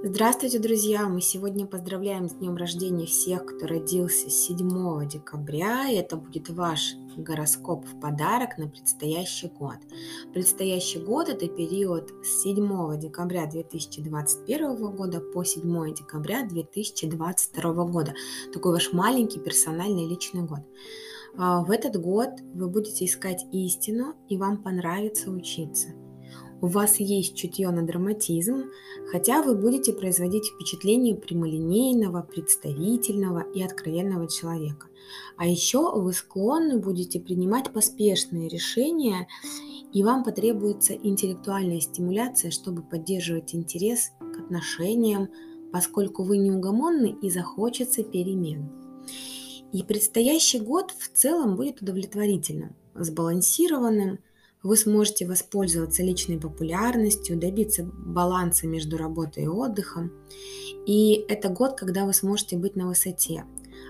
Здравствуйте, друзья! Мы сегодня поздравляем с днем рождения всех, кто родился 7 декабря. И это будет ваш гороскоп в подарок на предстоящий год. Предстоящий год – это период с 7 декабря 2021 года по 7 декабря 2022 года. Такой ваш маленький персональный личный год. А, в этот год вы будете искать истину, и вам понравится учиться – у вас есть чутье на драматизм, хотя вы будете производить впечатление прямолинейного, представительного и откровенного человека. А еще вы склонны будете принимать поспешные решения, и вам потребуется интеллектуальная стимуляция, чтобы поддерживать интерес к отношениям, поскольку вы неугомонны и захочется перемен. И предстоящий год в целом будет удовлетворительным, сбалансированным, вы сможете воспользоваться личной популярностью, добиться баланса между работой и отдыхом. И это год, когда вы сможете быть на высоте,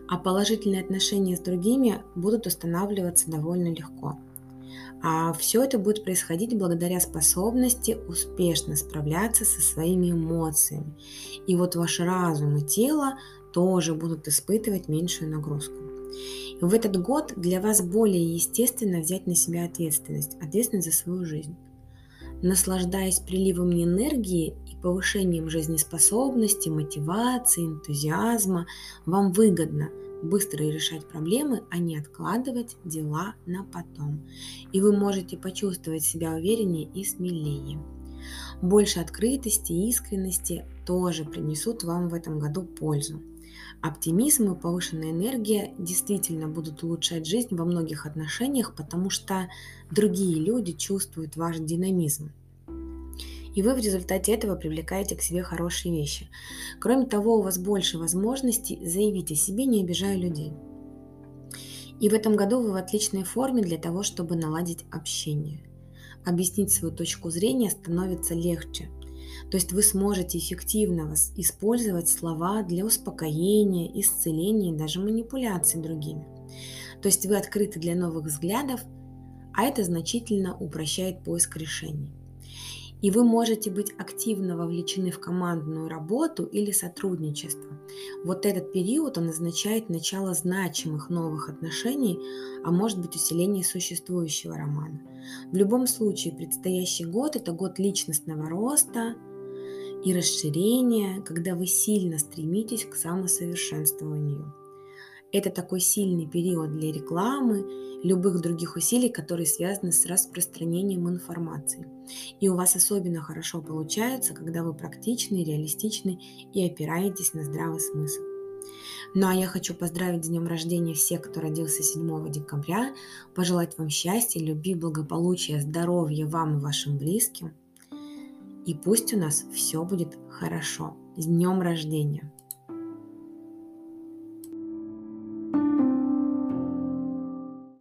а положительные отношения с другими будут устанавливаться довольно легко. А все это будет происходить благодаря способности успешно справляться со своими эмоциями. И вот ваш разум и тело тоже будут испытывать меньшую нагрузку. В этот год для вас более естественно взять на себя ответственность, ответственность за свою жизнь. Наслаждаясь приливом энергии и повышением жизнеспособности, мотивации, энтузиазма, вам выгодно быстро решать проблемы, а не откладывать дела на потом. И вы можете почувствовать себя увереннее и смелее. Больше открытости и искренности тоже принесут вам в этом году пользу. Оптимизм и повышенная энергия действительно будут улучшать жизнь во многих отношениях, потому что другие люди чувствуют ваш динамизм. И вы в результате этого привлекаете к себе хорошие вещи. Кроме того, у вас больше возможностей заявить о себе, не обижая людей. И в этом году вы в отличной форме для того, чтобы наладить общение. Объяснить свою точку зрения становится легче – то есть вы сможете эффективно использовать слова для успокоения, исцеления и даже манипуляции другими. То есть вы открыты для новых взглядов, а это значительно упрощает поиск решений. И вы можете быть активно вовлечены в командную работу или сотрудничество. Вот этот период он означает начало значимых новых отношений, а может быть усиление существующего романа. В любом случае, предстоящий год – это год личностного роста, и расширения, когда вы сильно стремитесь к самосовершенствованию. Это такой сильный период для рекламы, любых других усилий, которые связаны с распространением информации. И у вас особенно хорошо получается, когда вы практичны, реалистичны и опираетесь на здравый смысл. Ну а я хочу поздравить с днем рождения всех, кто родился 7 декабря, пожелать вам счастья, любви, благополучия, здоровья вам и вашим близким – и пусть у нас все будет хорошо. С днем рождения!